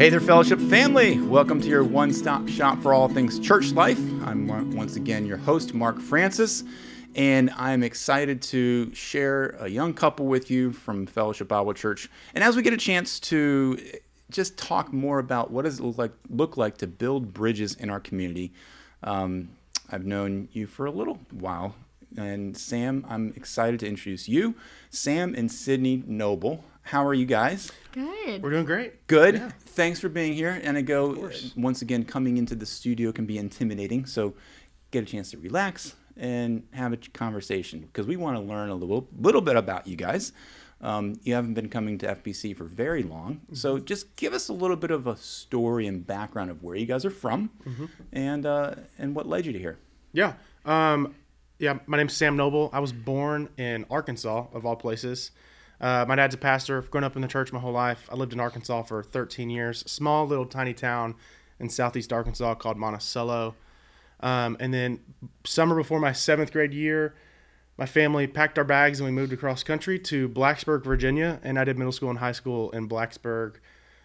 Hey there, fellowship family. Welcome to your one stop shop for all things church life. I'm once again your host, Mark Francis, and I'm excited to share a young couple with you from Fellowship Bible Church. And as we get a chance to just talk more about what does it look like, look like to build bridges in our community, um, I've known you for a little while. And Sam, I'm excited to introduce you, Sam and Sydney Noble. How are you guys? Good. We're doing great. Good. Yeah. Thanks for being here. And I go, once again, coming into the studio can be intimidating. So get a chance to relax and have a conversation because we want to learn a little, little bit about you guys. Um, you haven't been coming to FBC for very long. Mm-hmm. So just give us a little bit of a story and background of where you guys are from mm-hmm. and, uh, and what led you to here. Yeah. Um, yeah, my name's Sam Noble. I was born in Arkansas, of all places. Uh, my dad's a pastor. I've grown up in the church my whole life. I lived in Arkansas for 13 years. Small little tiny town in southeast Arkansas called Monticello. Um, and then summer before my seventh grade year, my family packed our bags and we moved across country to Blacksburg, Virginia. And I did middle school and high school in Blacksburg.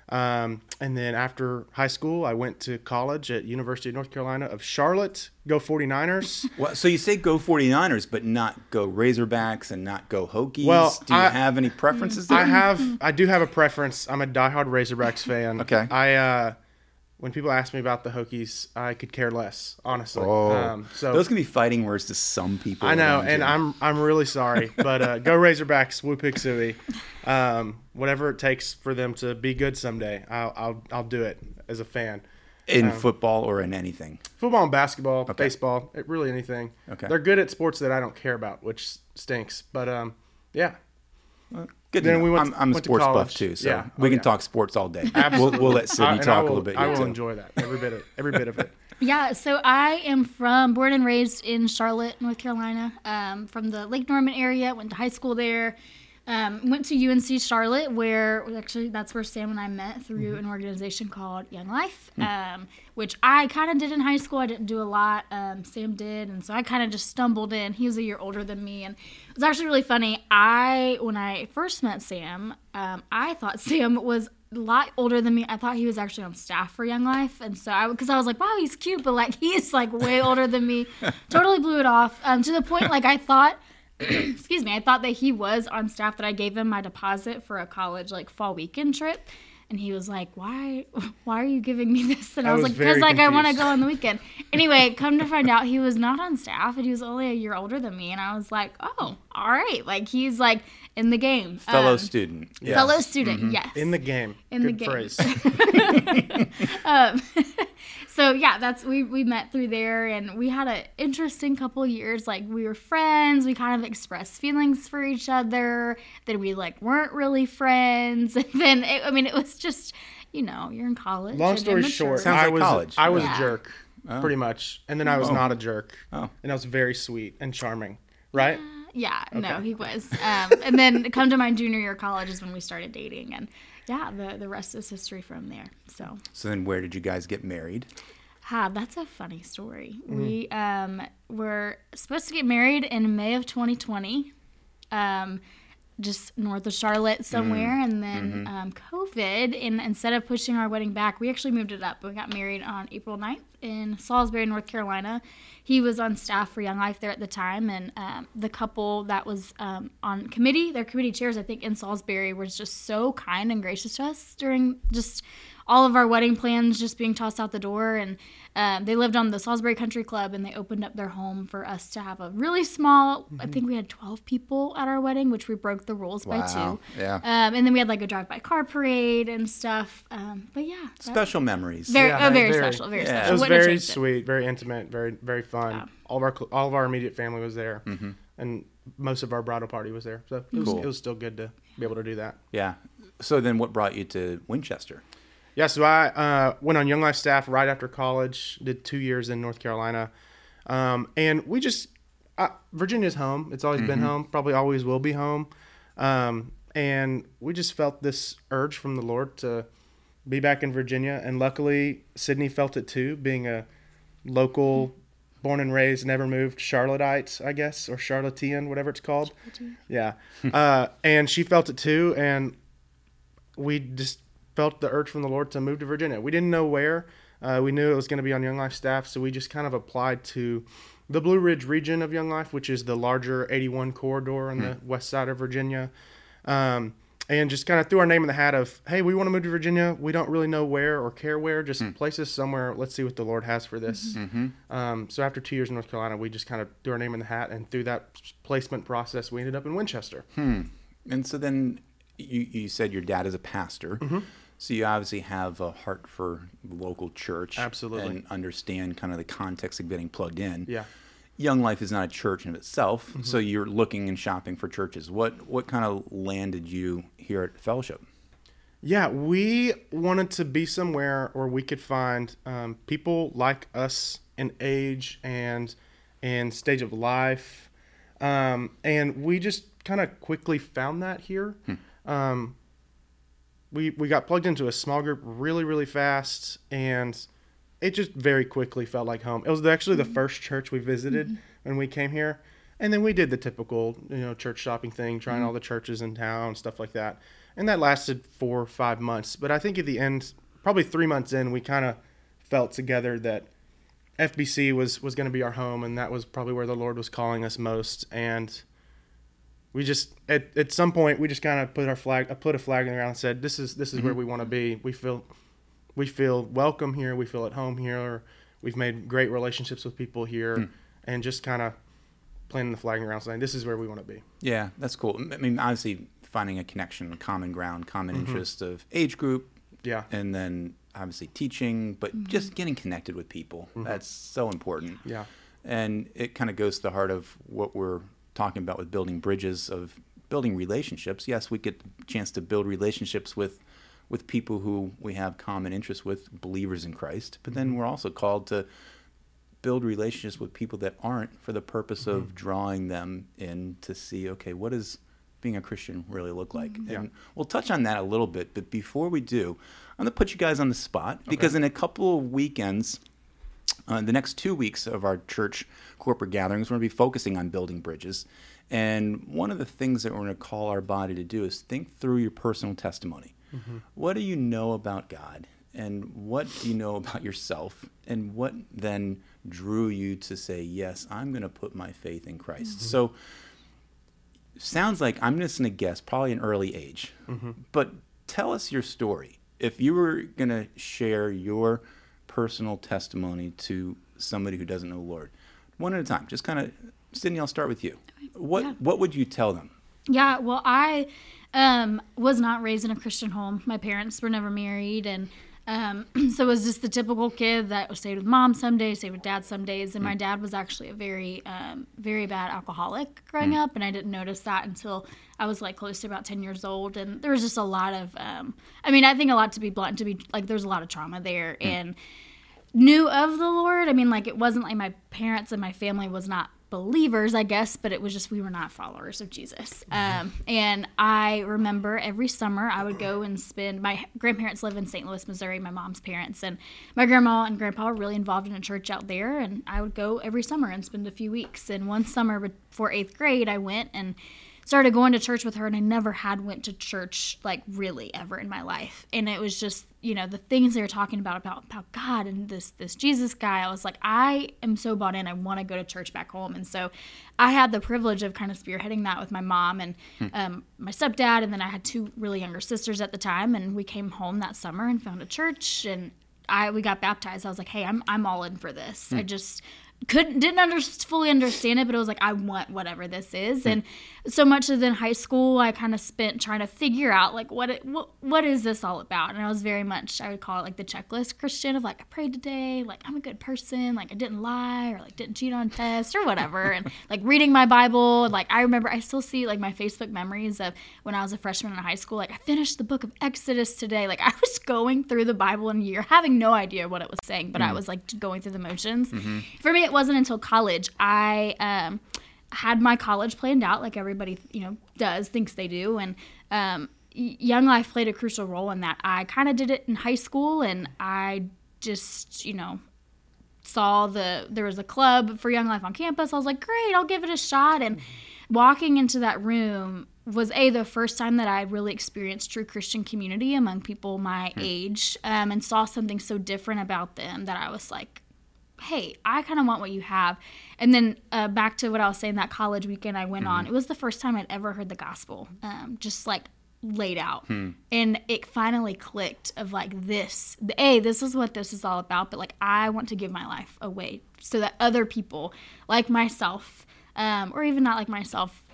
Um, and then after high school, I went to college at University of North Carolina of Charlotte. Go 49ers. Well, so you say go 49ers, but not go Razorbacks and not go Hokies. Well, do you I, have any preferences there? I have. I do have a preference. I'm a diehard Razorbacks fan. okay. I uh, when people ask me about the Hokies, I could care less, honestly. Oh, um, so those can be fighting words to some people. I know, and you. I'm I'm really sorry, but uh, go Razorbacks, Woo Pig Sooie. Um, whatever it takes for them to be good someday, I'll I'll, I'll do it as a fan. In um, football or in anything? Football and basketball, okay. baseball, really anything. Okay. They're good at sports that I don't care about, which stinks. But um, yeah. Well, Good. Then we went, I'm, I'm a sports buff too, so yeah. we oh, can yeah. talk sports all day. We'll, we'll let Sydney talk will, a little bit. I will too. enjoy that every bit of every bit of it. Yeah, so I am from born and raised in Charlotte, North Carolina. Um, from the Lake Norman area, went to high school there. Um, went to UNC Charlotte, where actually that's where Sam and I met through mm-hmm. an organization called Young Life, mm-hmm. um, which I kind of did in high school. I didn't do a lot. Um, Sam did, and so I kind of just stumbled in. He was a year older than me, and it was actually really funny. I when I first met Sam, um, I thought Sam was a lot older than me. I thought he was actually on staff for Young Life, and so I because I was like, wow, he's cute, but like he's like way older than me. totally blew it off um, to the point like I thought excuse me, I thought that he was on staff that I gave him my deposit for a college like fall weekend trip. And he was like, "Why? Why are you giving me this?" And I, I was, was, like, "Because like I want to go on the weekend." anyway, come to find out, he was not on staff, and he was only a year older than me. And I was like, "Oh, all right." Like he's like in the game, fellow um, student, yes. fellow student, mm-hmm. yes, in the game, in Good the game. um, so yeah, that's we we met through there, and we had an interesting couple years. Like we were friends. We kind of expressed feelings for each other. Then we like weren't really friends. And then it, I mean, it was just you know you're in college. Long story short, Sounds I like was college. I was yeah. a jerk, oh. pretty much, and then I was oh. not a jerk. Oh. and I was very sweet and charming, right? Yeah, yeah okay. no, he was. Um, and then come to my junior year of college is when we started dating, and yeah, the the rest is history from there. So. So then, where did you guys get married? Ha, that's a funny story. Mm. We um were supposed to get married in May of 2020. Um, just north of Charlotte somewhere, mm. and then mm-hmm. um, COVID. And instead of pushing our wedding back, we actually moved it up. We got married on April 9th in Salisbury, North Carolina. He was on staff for Young Life there at the time, and um, the couple that was um, on committee, their committee chairs, I think, in Salisbury, was just so kind and gracious to us during just all of our wedding plans just being tossed out the door. And um, they lived on the Salisbury Country Club, and they opened up their home for us to have a really small. Mm-hmm. I think we had twelve people at our wedding, which we broke the rules wow. by two. Yeah. Um, and then we had like a drive-by car parade and stuff. Um, but yeah, special memories. Very, yeah, oh, very, very, special, very yeah. special. It was very sweet, it. very intimate, very, very fun. Yeah. All of our all of our immediate family was there, mm-hmm. and most of our bridal party was there. So it was, cool. it was still good to be able to do that. Yeah. So then, what brought you to Winchester? Yeah, so I uh, went on Young Life staff right after college. Did two years in North Carolina, um, and we just uh, Virginia's home. It's always mm-hmm. been home. Probably always will be home. Um, and we just felt this urge from the Lord to be back in Virginia, and luckily Sydney felt it too, being a local, born and raised, never moved Charlotteite, I guess, or Charlottean, whatever it's called. Yeah, uh, and she felt it too, and we just felt the urge from the Lord to move to Virginia. We didn't know where. Uh, we knew it was going to be on Young Life staff, so we just kind of applied to the Blue Ridge region of Young Life, which is the larger 81 corridor on the west side of Virginia. Um, and just kind of threw our name in the hat of, hey, we want to move to Virginia. We don't really know where or care where. Just place us somewhere. Let's see what the Lord has for this. Um, so after two years in North Carolina, we just kind of threw our name in the hat, and through that placement process, we ended up in Winchester. And so then you, you said your dad is a pastor. Mm-hmm. So you obviously have a heart for the local church. Absolutely. And understand kind of the context of getting plugged in. Yeah. Young Life is not a church in itself. So you're looking and shopping for churches. What what kind of landed you here at Fellowship? Yeah, we wanted to be somewhere where we could find um, people like us in age and and stage of life, um, and we just kind of quickly found that here. Um, we we got plugged into a small group really really fast, and it just very quickly felt like home. It was actually the mm-hmm. first church we visited mm-hmm. when we came here, and then we did the typical you know church shopping thing, trying mm-hmm. all the churches in town, stuff like that, and that lasted four or five months. But I think at the end, probably three months in, we kind of felt together that FBC was was going to be our home, and that was probably where the Lord was calling us most, and we just at, at some point we just kind of put our flag I put a flag in the ground and said this is this is where mm-hmm. we want to be. We feel we feel welcome here. We feel at home here. We've made great relationships with people here. Hmm. And just kind of planting the flag in the ground saying this is where we want to be. Yeah, that's cool. I mean, obviously finding a connection, common ground, common mm-hmm. interest of age group, yeah. And then obviously teaching, but mm-hmm. just getting connected with people. That's so important. yeah. And it kind of goes to the heart of what we're talking about with building bridges of building relationships. Yes, we get the chance to build relationships with with people who we have common interests with, believers in Christ, but then mm-hmm. we're also called to build relationships with people that aren't for the purpose of mm-hmm. drawing them in to see, okay, what does being a Christian really look like? Mm-hmm. And we'll touch on that a little bit, but before we do, I'm going to put you guys on the spot because in a couple of weekends, uh, the next two weeks of our church corporate gatherings, we're going to be focusing on building bridges. And one of the things that we're going to call our body to do is think through your personal testimony. Mm-hmm. What do you know about God? And what do you know about yourself? And what then drew you to say, yes, I'm going to put my faith in Christ? Mm-hmm. So, sounds like I'm just going to guess probably an early age. Mm-hmm. But tell us your story. If you were going to share your personal testimony to somebody who doesn't know the Lord, one at a time, just kind of, Sydney, I'll start with you. What Yeah. what would you tell them? Yeah, well, I um, was not raised in a Christian home. My parents were never married, and um, so was just the typical kid that stayed with mom some days, stayed with dad some days. And my dad was actually a very, um, very bad alcoholic growing up, and I didn't notice that until I was like close to about ten years old. And there was just a lot of, um, I mean, I think a lot to be blunt, to be like, there's a lot of trauma there, and knew of the Lord. I mean, like it wasn't like my parents and my family was not believers, I guess, but it was just we were not followers of Jesus. Um, and I remember every summer I would go and spend. My grandparents live in St. Louis, Missouri. My mom's parents and my grandma and grandpa were really involved in a church out there, and I would go every summer and spend a few weeks. And one summer before eighth grade, I went and started going to church with her and I never had went to church like really ever in my life. And it was just, you know, the things they were talking about about about God and this this Jesus guy. I was like, I am so bought in. I want to go to church back home. And so I had the privilege of kind of spearheading that with my mom and hmm. um, my stepdad and then I had two really younger sisters at the time and we came home that summer and found a church and I we got baptized. I was like, "Hey, I'm I'm all in for this." Hmm. I just couldn't didn't under, fully understand it, but it was like I want whatever this is. Hmm. And so much of in high school, I kind of spent trying to figure out like what it, what what is this all about. And I was very much I would call it like the checklist Christian of like I prayed today, like I'm a good person, like I didn't lie or like didn't cheat on tests or whatever, and like reading my Bible. Like I remember I still see like my Facebook memories of when I was a freshman in high school. Like I finished the book of Exodus today. Like I was going through the Bible in a year, having no idea what it was saying, but I was like going through the motions. For me, it wasn't until college I um, had my college planned out, like everybody you know does, thinks they do, and um, Young Life played a crucial role in that. I kind of did it in high school, and I just you know saw the there was a club for Young Life on campus. I was like, great, I'll give it a shot. And walking into that room, was a the first time that I really experienced true Christian community among people my age, um, and saw something so different about them that I was like, "Hey, I kind of want what you have." And then uh, back to what I was saying that college weekend I went on, it was the first time I'd ever heard the gospel, um, just like laid out, and it finally clicked of like this, a this is what this is all about, but like I want to give my life away so that other people like myself, um, or even not like myself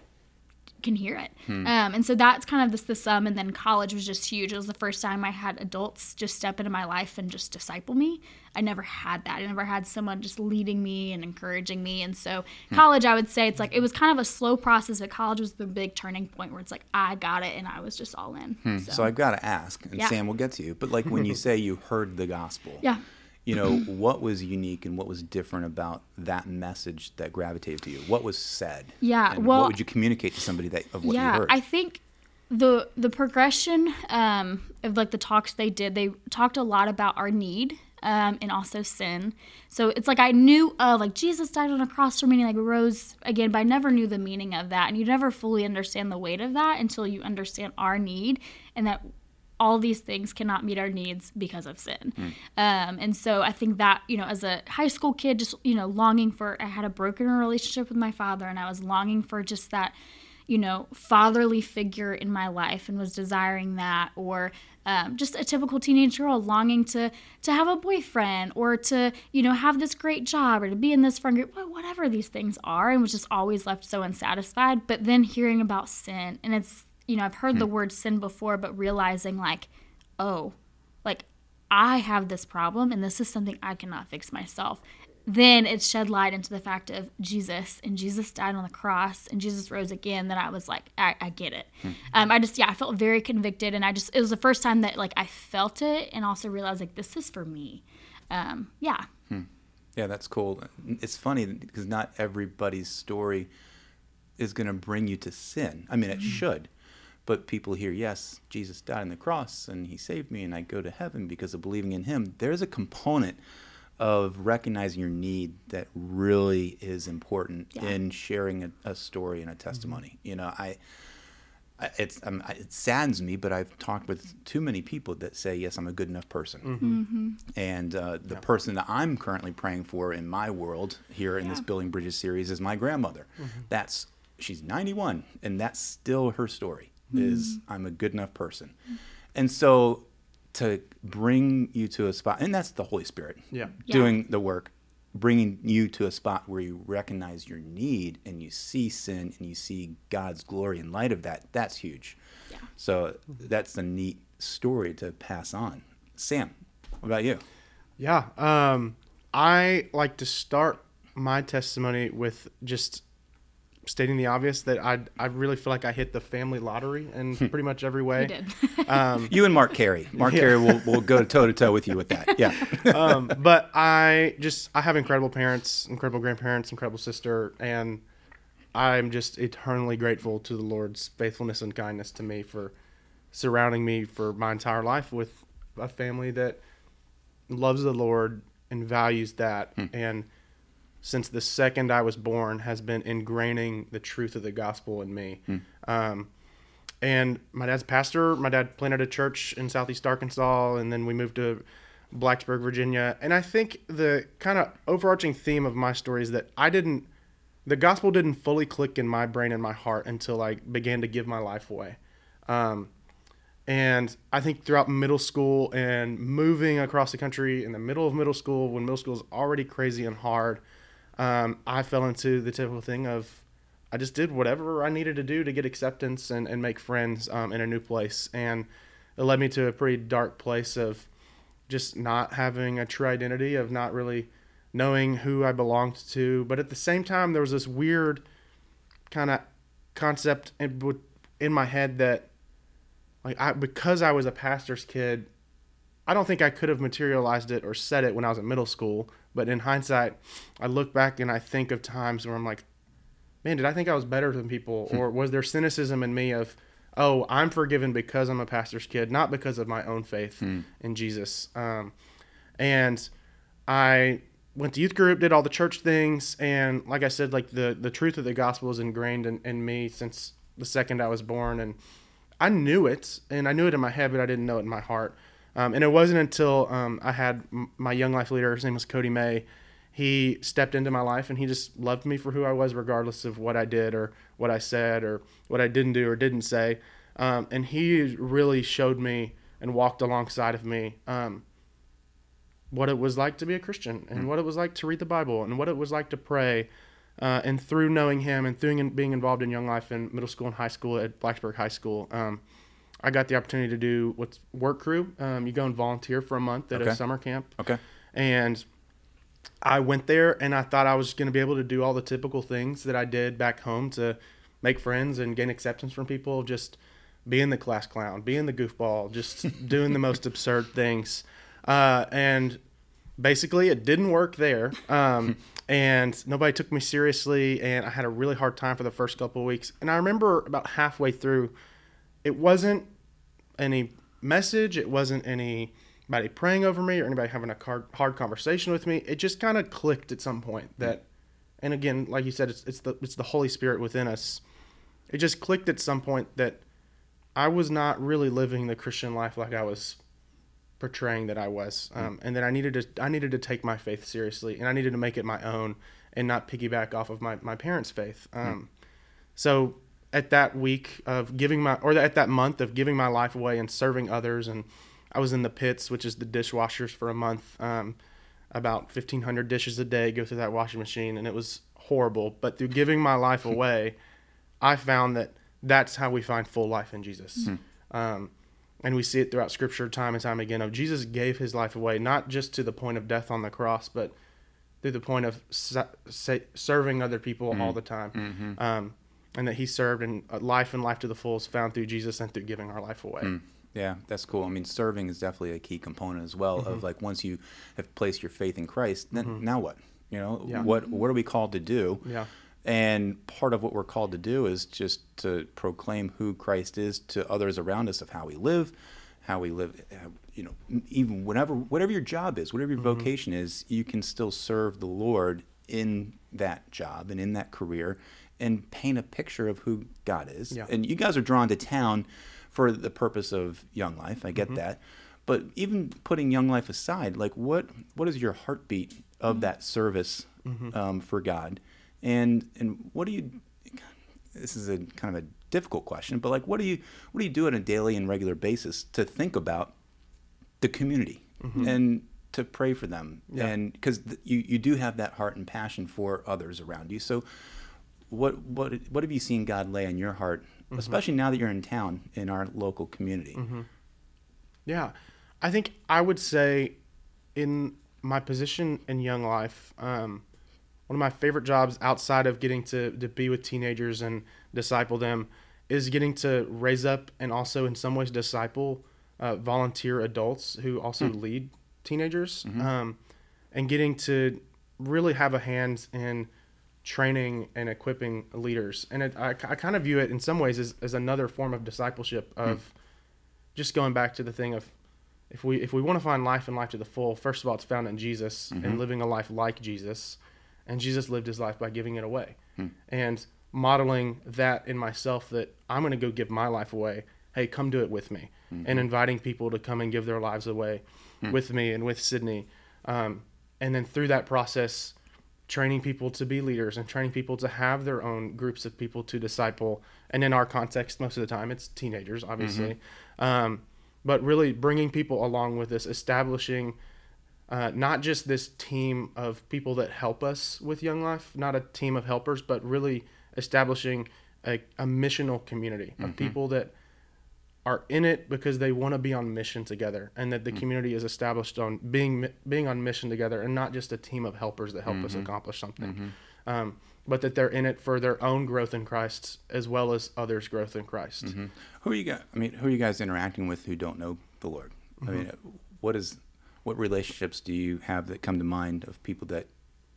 can hear it. Hmm. Um, and so that's kind of the, the sum. And then college was just huge. It was the first time I had adults just step into my life and just disciple me. I never had that. I never had someone just leading me and encouraging me. And so hmm. college, I would say it's like it was kind of a slow process, but college was the big turning point where it's like I got it and I was just all in. Hmm. So I've got to ask, and Yeah. Sam will get to you. But like when you say you heard the gospel, Yeah. You know what was unique and what was different about that message that gravitated to you? What was said? Yeah, well- what would you communicate to somebody that of what you yeah, heard? I think the the progression um, of like the talks they did, they talked a lot about our need um, and also sin. So it's like I knew of like Jesus died on a cross for me, and like rose again, but I never knew the meaning of that, and you never fully understand the weight of that until you understand our need and that all these things cannot meet our needs because of sin. Um, and so I think that, you know, as a high school kid, just, you know, longing for, I had a broken relationship with my father and I was longing for just that, you know, fatherly figure in my life and was desiring that or um, just a typical teenage girl longing to to have a boyfriend or to you know have this great job or to be in this friend group whatever these things are and was just always left so unsatisfied but then hearing about sin and it's you know i've heard the word sin before but realizing like oh like i have this problem and this is something i cannot fix myself then it shed light into the fact of Jesus and Jesus died on the cross and Jesus rose again. That I was like, I, I get it. Um, I just, yeah, I felt very convicted, and I just, it was the first time that like I felt it, and also realized like this is for me. Um, yeah, Yeah, that's cool. It's funny because not everybody's story is going to bring you to sin. I mean, it should. But people hear, yes, Jesus died on the cross and he saved me and I go to heaven because of believing in him. There's a component of recognizing your need that really is important Yeah. in sharing a, a story and a testimony. You know, I, I it's um, it saddens me, but I've talked with too many people that say, "Yes, I'm a good enough person," and uh, the person that I'm currently praying for in my world here in this Building Bridges series is my grandmother. That's she's 91, and that's still her story. Is I'm a good enough person, and so to bring you to a spot, and that's the Holy Spirit Yeah. Yeah. doing the work, bringing you to a spot where you recognize your need and you see sin and you see God's glory in light of that. That's huge. Yeah. So that's a neat story to pass on. Sam, what about you? Yeah. Um, I like to start my testimony with just stating the obvious that I I really feel like I hit the family lottery in pretty much every way. you did. Um, You and Mark Carey. Mark Carey will, will go toe to toe with you with that. Yeah. um, but I just I have incredible parents, incredible grandparents, incredible sister, and I'm just eternally grateful to the Lord's faithfulness and kindness to me for surrounding me for my entire life with a family that loves the Lord and values that and since the second I was born has been ingraining the truth of the gospel in me. Um, and my dad's pastor. My dad planted a church in southeast Arkansas, and then we moved to Blacksburg, Virginia. And I think the kind of overarching theme of my story is that I didn't, the gospel didn't fully click in my brain and my heart until I began to give my life away. Um, and I think throughout middle school and moving across the country in the middle of middle school, when middle school is already crazy and hard, um, I fell into the typical thing of I just did whatever I needed to do to get acceptance and, and make friends um, in a new place. And it led me to a pretty dark place of just not having a true identity, of not really knowing who I belonged to. But at the same time, there was this weird kind of concept in, in my head that, like, I, because I was a pastor's kid, I don't think I could have materialized it or said it when I was in middle school. But in hindsight, I look back and I think of times where I'm like, man, did I think I was better than people? Or was there cynicism in me of, oh, I'm forgiven because I'm a pastor's kid, not because of my own faith in Jesus? Um, and I went to youth group, did all the church things. And like I said, like the, the truth of the gospel is ingrained in, in me since the second I was born, and I knew it, and I knew it in my head, but I didn't know it in my heart. Um, and it wasn't until um, I had m- my young life leader, his name was Cody May. He stepped into my life, and he just loved me for who I was, regardless of what I did or what I said or what I didn't do or didn't say. Um, and he really showed me and walked alongside of me um, what it was like to be a Christian and what it was like to read the Bible and what it was like to pray. Uh, and through knowing him and through being involved in young life in middle school and high school at Blacksburg High School, um, I got the opportunity to do what's work crew. Um, you go and volunteer for a month at Okay. a summer camp. Okay. And I went there and I thought I was going to be able to do all the typical things that I did back home to make friends and gain acceptance from people, just being the class clown, being the goofball, just doing the most absurd things. Uh, and basically, it didn't work there. Um, and nobody took me seriously. And I had a really hard time for the first couple of weeks. And I remember about halfway through, it wasn't any message. It wasn't anybody praying over me or anybody having a hard, hard conversation with me. It just kind of clicked at some point that, and again, like you said, it's, it's the it's the Holy Spirit within us. It just clicked at some point that I was not really living the Christian life like I was portraying that I was, um, and that I needed to I needed to take my faith seriously, and I needed to make it my own and not piggyback off of my my parents' faith. Um, so at that week of giving my or at that month of giving my life away and serving others and i was in the pits which is the dishwashers for a month um, about 1500 dishes a day go through that washing machine and it was horrible. But through giving my life away i found that that's how we find full life in jesus. Um, and we see it throughout scripture time and time again of jesus gave his life away not just to the point of death on the cross but through the point of sa- sa- serving other people all the time. Um, and that he served and uh, life and life to the full is found through Jesus and through giving our life away. Yeah, that's cool. I mean, serving is definitely a key component as well. Mm-hmm. Of like once you have placed your faith in Christ, then now what? You know, Yeah. what what are we called to do? Yeah. And part of what we're called to do is just to proclaim who Christ is to others around us of how we live, how we live. uh, You know, even whatever whatever your job is, whatever your Mm-hmm. vocation is, you can still serve the Lord in that job and in that career, and paint a picture of who God is. Yeah. And you guys are drawn to town for the purpose of Young Life. I get Mm-hmm. that. But even putting Young Life aside, like what what is your heartbeat of that service Mm-hmm. um, for God? And and what do you? This is a kind of a difficult question, but like what do you what do you do on a daily and regular basis to think about the community and to pray for them Mm-hmm. Yeah. and because th- you you do have that heart and passion for others around you. So what what what have you seen God lay on your heart, Mm-hmm. especially now that you're in town in our local community? Yeah. I think I would say in my position in Young Life, um, one of my favorite jobs outside of getting to, to be with teenagers and disciple them is getting to raise up and also in some ways disciple uh, volunteer adults who also lead teenagers um, and getting to really have a hand in training and equipping leaders. And it, I, I kind of view it in some ways as, as another form of discipleship of hmm. just going back to the thing of if we if we want to find life and life to the full, first of all, it's found in Jesus and mm-hmm. living a life like Jesus, and Jesus lived his life by giving it away, hmm. and modeling that in myself that I'm going to go give my life away. Hey, come do it with me, mm-hmm. and inviting people to come and give their lives away hmm. with me and with Sydney, um, and then through that process, training people to be leaders and training people to have their own groups of people to disciple. And in our context, most of the time, it's teenagers, obviously. Um, but really bringing people along with this, establishing uh, not just this team of people that help us with Young Life, not a team of helpers, but really establishing a, a missional community of people that are in it because they want to be on mission together and that the hmm. community is established on being being on mission together and not just a team of helpers that help us mm-hmm. accomplish something mm-hmm. um, but that they're in it for their own growth in christ as well as others growth in christ mm-hmm. Who are you guys? I mean, who are you guys interacting with who don't know the Lord? I mean, what is what relationships do you have that come to mind of people that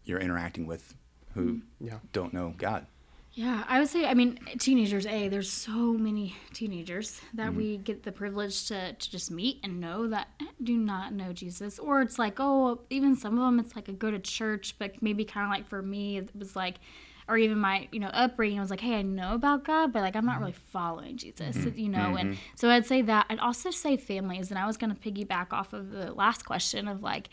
you're interacting with who Yeah. don't know God? Yeah, I would say, I mean, teenagers, A, there's so many teenagers that we mm-hmm. get the privilege to, to just meet and know that do not know Jesus. Or it's like, oh, even some of them, it's like a go to church, but maybe kind of like for me, it was like, or even my you know upbringing I was like hey I know about God but like I'm not mm-hmm. really following Jesus mm-hmm. you know and so I'd say that. I'd also say families and I was going to piggyback off of the last question of like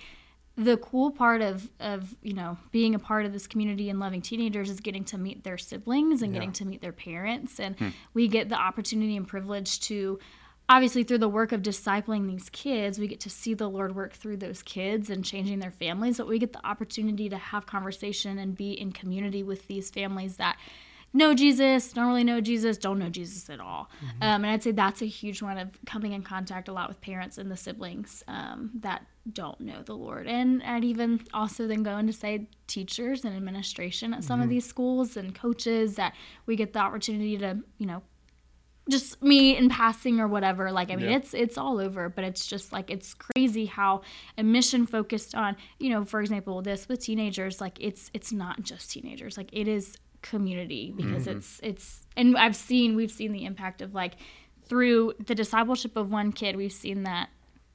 the cool part of of you know being a part of this community and loving teenagers is getting to meet their siblings and getting to meet their parents. And hmm. we get the opportunity and privilege to obviously through the work of discipling these kids we get to see the lord work through those kids and changing their families. But we get the opportunity to have conversation and be in community with these families that know jesus don't really know jesus don't know jesus at all. Um, and i'd say that's a huge one of coming in contact a lot with parents and the siblings um, that don't know the lord. And i'd even also then go into say teachers and administration at some of these schools and coaches that we get the opportunity to you know just me in passing or whatever. Like i mean Yeah. it's it's all over but it's just like it's crazy how a mission focused on you know for example this with teenagers like it's it's not just teenagers. Like it is community because mm-hmm. it's it's and i've seen we've seen the impact of like through the discipleship of one kid we've seen that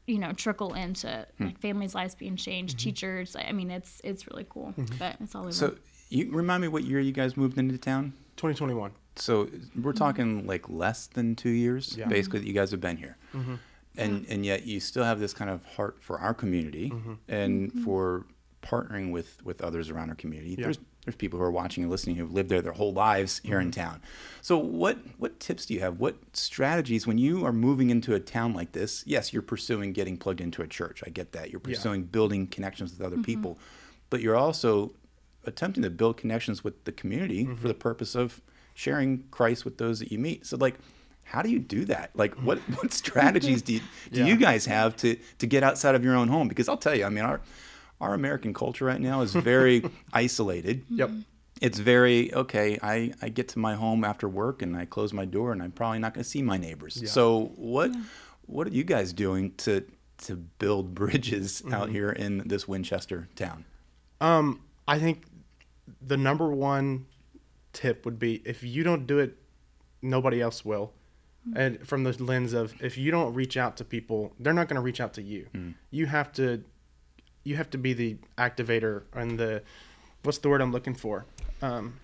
you know trickle into hmm. like families lives being changed mm-hmm. teachers i mean it's it's really cool mm-hmm. but it's all over. So you remind me what year you guys moved into town? 2021. So we're talking like less than two years, Yeah. basically, that you guys have been here, and and yet you still have this kind of heart for our community and for partnering with with others around our community. There's there's people who are watching and listening who've lived there their whole lives here in mm-hmm. town. So what what tips do you have? What strategies when you are moving into a town like this? Yes, you're pursuing getting plugged into a church. I get that. You're Yeah. pursuing building connections with other mm-hmm. people, but you're also attempting to build connections with the community Mm-hmm. for the purpose of sharing Christ with those that you meet. So like how do you do that? Like mm. what what strategies do you, do Yeah. you guys have to to get outside of your own home? Because I'll tell you, I mean our our American culture right now is very isolated. Yep. It's very okay. I, I get to my home after work and I close my door and I'm probably not going to see my neighbors. Yeah. So what what are you guys doing to to build bridges Mm-hmm. out here in this Winchester town? Um, I think the number one tip would be if you don't do it, nobody else will. And from the lens of if you don't reach out to people, they're not going to reach out to you. You have to, you have to be the activator and the, what's the word I'm looking for? Um,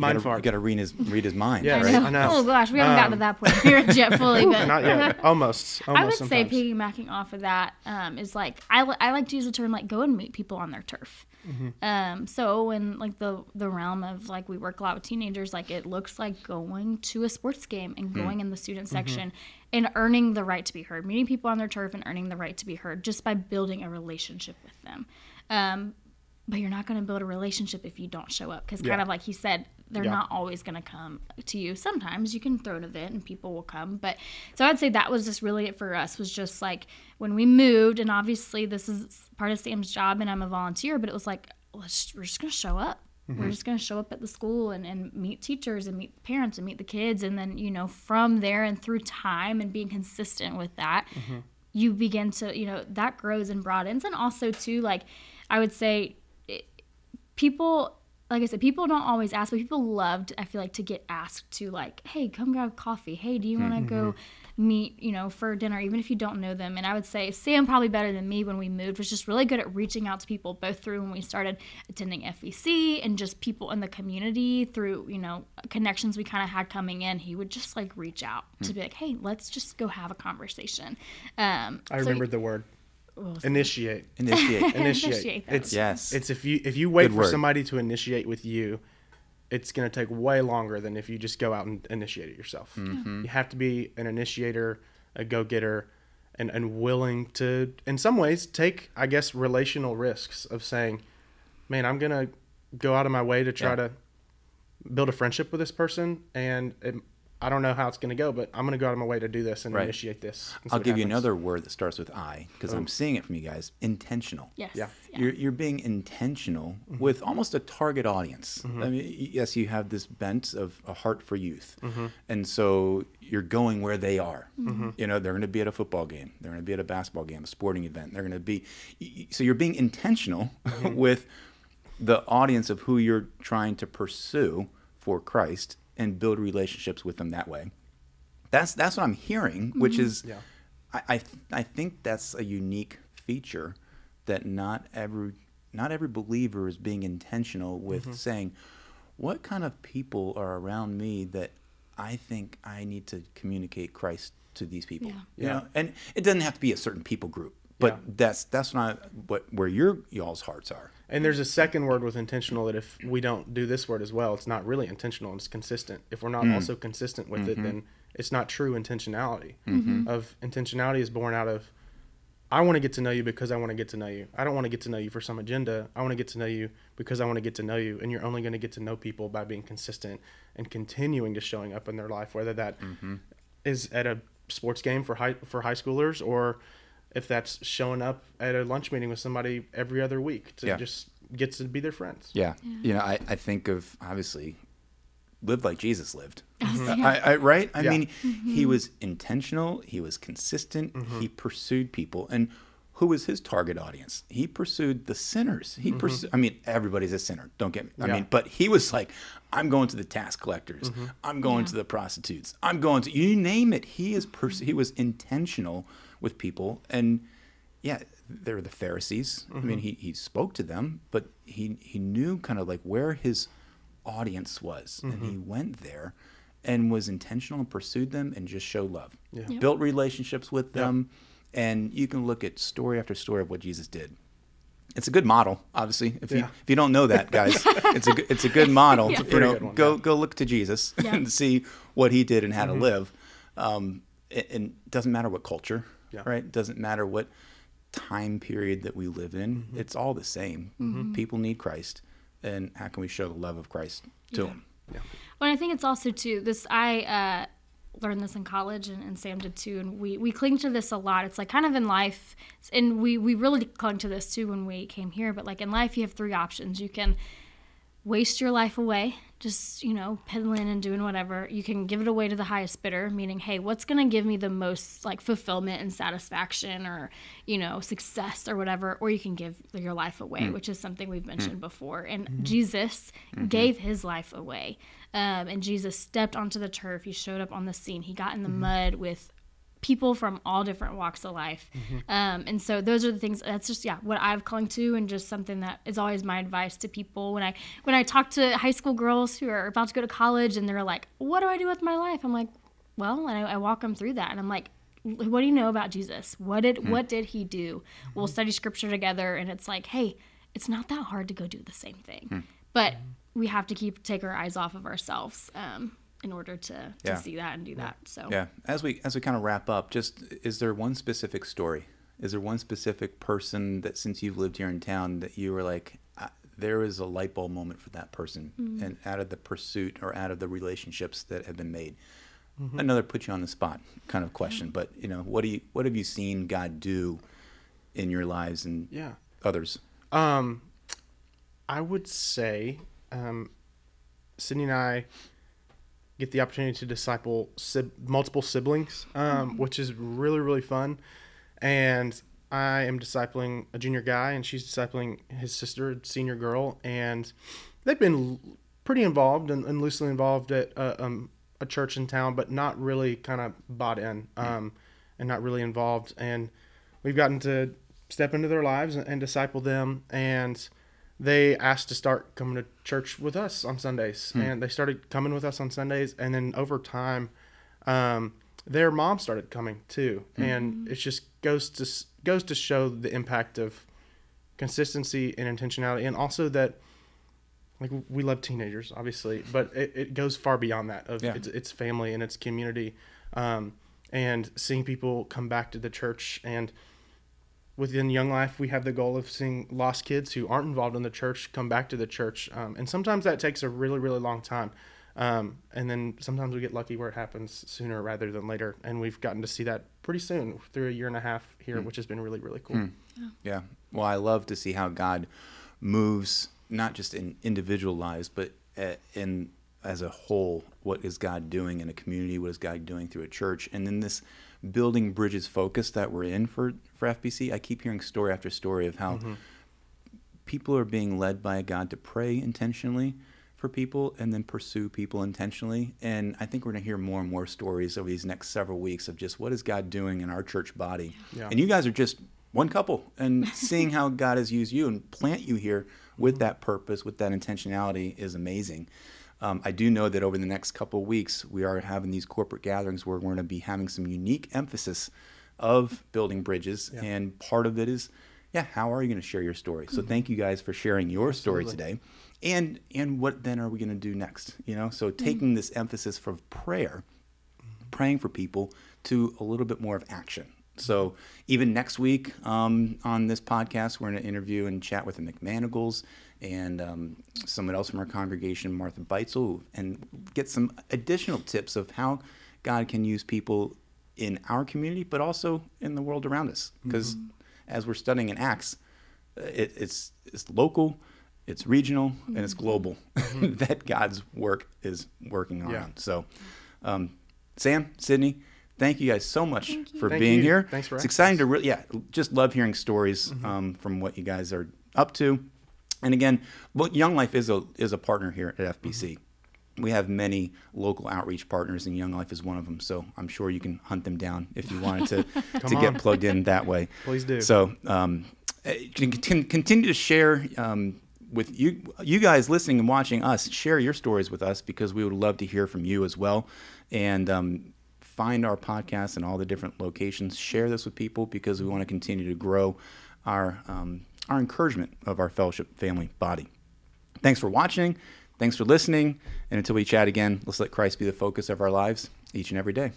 You mind gotta, fart. You got to read his read his mind. Yeah, I know. I know. Oh gosh, we haven't gotten to Um, that point here yet fully, but Not yet. Almost. Almost. I would say piggybacking off of that um, is like I, li- I like to use the term like go and meet people on their turf. Mm-hmm. Um, so in like the the realm of like we work a lot with teenagers, like it looks like going to a sports game and Mm. going in the student Mm-hmm. section and earning the right to be heard, meeting people on their turf and earning the right to be heard just by building a relationship with them. Um, but you're not going to build a relationship if you don't show up because kind Yeah. of like he said they're Yeah. not always going to come to you. Sometimes you can throw an event and people will come but so i'd say that was just really it for us was just like when we moved and obviously this is part of sam's job and i'm a volunteer but it was like let's we're just going to show up. We're mm-hmm. just going to show up at the school and, and meet teachers and meet parents and meet the kids and then you know from there and through time and being consistent with that mm-hmm. you begin to you know that grows and broadens. And also too like i would say it, people like i said people don't always ask but people loved i feel like to get asked to like hey come grab coffee. Hey do you want to go meet you know for dinner even if you don't know them? And i would say sam probably better than me when we moved was just really good at reaching out to people both through when we started attending FBC and just people in the community through you know connections we kind of had coming in. He would just like reach out to be like hey let's just go have a conversation. Um I so- remembered the word. Initiate. Initiate. Initiate. Initiate it's Yes. It's if you if you wait Good for word. somebody to initiate with you, it's going to take way longer than if you just go out and initiate it yourself. Mm-hmm. You have to be an initiator, a go getter, and and willing to, in some ways, take I guess relational risks of saying, "Man, I'm going to go out of my way to try Yeah. to build a friendship with this person, and it, I don't know how it's going to go, but I'm going to go out of my way to do this and Right. initiate this." and I'll what give you another word that starts with I because I'm seeing it from you guys. Intentional. yes Yeah. You're, you're being intentional mm-hmm. with almost a target audience. Mm-hmm. I mean, yes, you have this bent of a heart for youth. Mm-hmm. And so you're going where they are. You know, they're going to be at a football game, they're going to be at a basketball game, a sporting event. They're going to be, y- y- so you're being intentional with the audience of who you're trying to pursue for Christ and build relationships with them that way. That's that's what I'm hearing, which mm-hmm. is Yeah. I I, th- I think that's a unique feature that not every not every believer is being intentional with mm-hmm. saying what kind of people are around me that I think I need to communicate Christ to these people. Yeah. You Yeah. know, and it doesn't have to be a certain people group, but Yeah. that's that's not what where your y'all's hearts are. And there's a second word with intentional that if we don't do this word as well, it's not really intentional. And it's consistent. If we're not mm-hmm. also consistent with it, mm-hmm. then it's not true intentionality. Mm-hmm. Of intentionality is born out of I want to get to know you because I want to get to know you. I don't want to get to know you for some agenda. I want to get to know you because I want to get to know you. And you're only going to get to know people by being consistent and continuing to showing up in their life, whether that is at a sports game for high for high schoolers or if that's showing up at a lunch meeting with somebody every other week to Yeah. just get to be their friends. Yeah. You know, I, I think of obviously live like Jesus lived. Mm-hmm. Yeah. I, I, right? I Yeah. mean, mm-hmm. he was intentional, he was consistent, mm-hmm. he pursued people. And who was his target audience? He pursued the sinners. He pursued, I mean, everybody's a sinner, don't get me. I mean, but he was like, I'm going to the tax collectors, I'm going to the prostitutes, I'm going to, you name it. He is, pers- he was intentional with people. And yeah, they're the Pharisees. I mean, mm-hmm. he, he spoke to them, but he, he knew kind of like where his audience was. And he mm-hmm. went there and was intentional and pursued them and just showed love. Yeah. Yep. Built relationships with them. And you can look at story after story of what Jesus did. It's a good model, obviously. If you if you don't know that, guys, it's a good- it's a good model. Yeah. You know, good one, go yeah. go look to Jesus Yeah. and see what he did and how to mm-hmm. live. Um, and and it doesn't matter what culture, Yeah. right? It doesn't matter what time period that we live in. Mm-hmm. It's all the same. Mm-hmm. Mm-hmm. People need Christ, and how can we show the love of Christ to Yeah. them? Yeah. Well, I think it's also too this. I uh, learned this in college, and, and Sam did too. And we we cling to this a lot. It's like kind of in life, and we we really clung to this too when we came here. But like in life, you have three options. You can waste your life away, just you know, peddling and doing whatever. You can give it away to the highest bidder, meaning, hey, what's gonna give me the most like fulfillment and satisfaction, or you know, success or whatever. Or you can give your life away, mm. which is something we've mm. mentioned before. And mm-hmm. Jesus mm-hmm. gave his life away. Um, and Jesus stepped onto the turf. He showed up on the scene. He got in the mm-hmm. mud with people from all different walks of life. Um, and so those are the things that's just yeah, what I've clung to and just something that is always my advice to people when I when I talk to high school girls who are about to go to college and they're like, What do I do with my life? I'm like, Well, and I, I walk them through that and I'm like what do you know about Jesus? What did what did he do? We'll study scripture together and it's like, hey, it's not that hard to go do the same thing. But we have to keep take our eyes off of ourselves um, in order to, to Yeah. see that and do that. So Yeah. As we as we kind of wrap up, just is there one specific story? Is there one specific person that since you've lived here in town that you were like, uh, there is a light bulb moment for that person, and out of the pursuit or out of the relationships that have been made? Another put you on the spot kind of question, but you know, what do you what have you seen God do in your lives and Yeah. others? Um, I would say, um, Sydney and I get the opportunity to disciple sib- multiple siblings, um, which is really really fun. And I am discipling a junior guy, and she's discipling his sister, a senior girl, and they've been l- pretty involved and, and loosely involved at a, um, a church in town, but not really kind of bought in, um, and not really involved. And we've gotten to step into their lives and, and disciple them, and they asked to start coming to church with us on Sundays, and they started coming with us on Sundays, and then over time, um, their mom started coming too, and it just goes to goes to show the impact of consistency and intentionality, and also that like we love teenagers, obviously, but it, it goes far beyond that of Yeah. it's, it's family and it's community, um, and seeing people come back to the church and within Young Life, we have the goal of seeing lost kids who aren't involved in the church come back to the church. Um, and sometimes that takes a really, really long time. Um, and then sometimes we get lucky where it happens sooner rather than later. And we've gotten to see that pretty soon through a year and a half here, which has been really, really cool. Yeah. Well, I love to see how God moves not just in individual lives, but uh, in as a whole. What is God doing in a community? What is God doing through a church? And then this building bridges focus that we're in for for FBC. I keep hearing story after story of how mm-hmm. people are being led by God to pray intentionally for people and then pursue people intentionally. And I think we're going to hear more and more stories over these next several weeks of just what is God doing in our church body. Yeah. And you guys are just one couple and seeing how God has used you and plant you here with mm-hmm. that purpose, with that intentionality is amazing. Um, I do know that over the next couple of weeks, we are having these corporate gatherings where we're going to be having some unique emphasis of building bridges. Yeah. And part of it is, yeah, how are you going to share your story? So thank you guys for sharing your story today. And and what then are we going to do next? You know, so taking mm-hmm. this emphasis from prayer, praying for people, to a little bit more of action. So even next week um, on this podcast, we're going to interview and chat with the McManigles and um, someone else from our congregation, Martha Beitzel, and get some additional tips of how God can use people in our community, but also in the world around us. Because mm-hmm. as we're studying in Acts, it, it's it's local, it's regional, mm-hmm. and it's mm-hmm. global mm-hmm. that God's work is working on. Yeah. So, um, Sam, Sydney, thank you guys so much for thank being you. here. Thanks for. It's exciting us. to really, yeah, just love hearing stories mm-hmm. um, from what you guys are up to. And again, Young Life is a is a partner here at FBC. Mm-hmm. We have many local outreach partners, and Young Life is one of them. So I'm sure you can hunt them down if you wanted to to get plugged in that way. Please do. So um, eh, continue to share. Um, with you, you guys listening and watching us, share your stories with us because we would love to hear from you as well. And um, find our podcast in all the different locations. Share this with people because we want to continue to grow our um, our encouragement of our fellowship family body. Thanks for watching. Thanks for listening. And until we chat again, let's let Christ be the focus of our lives each and every day.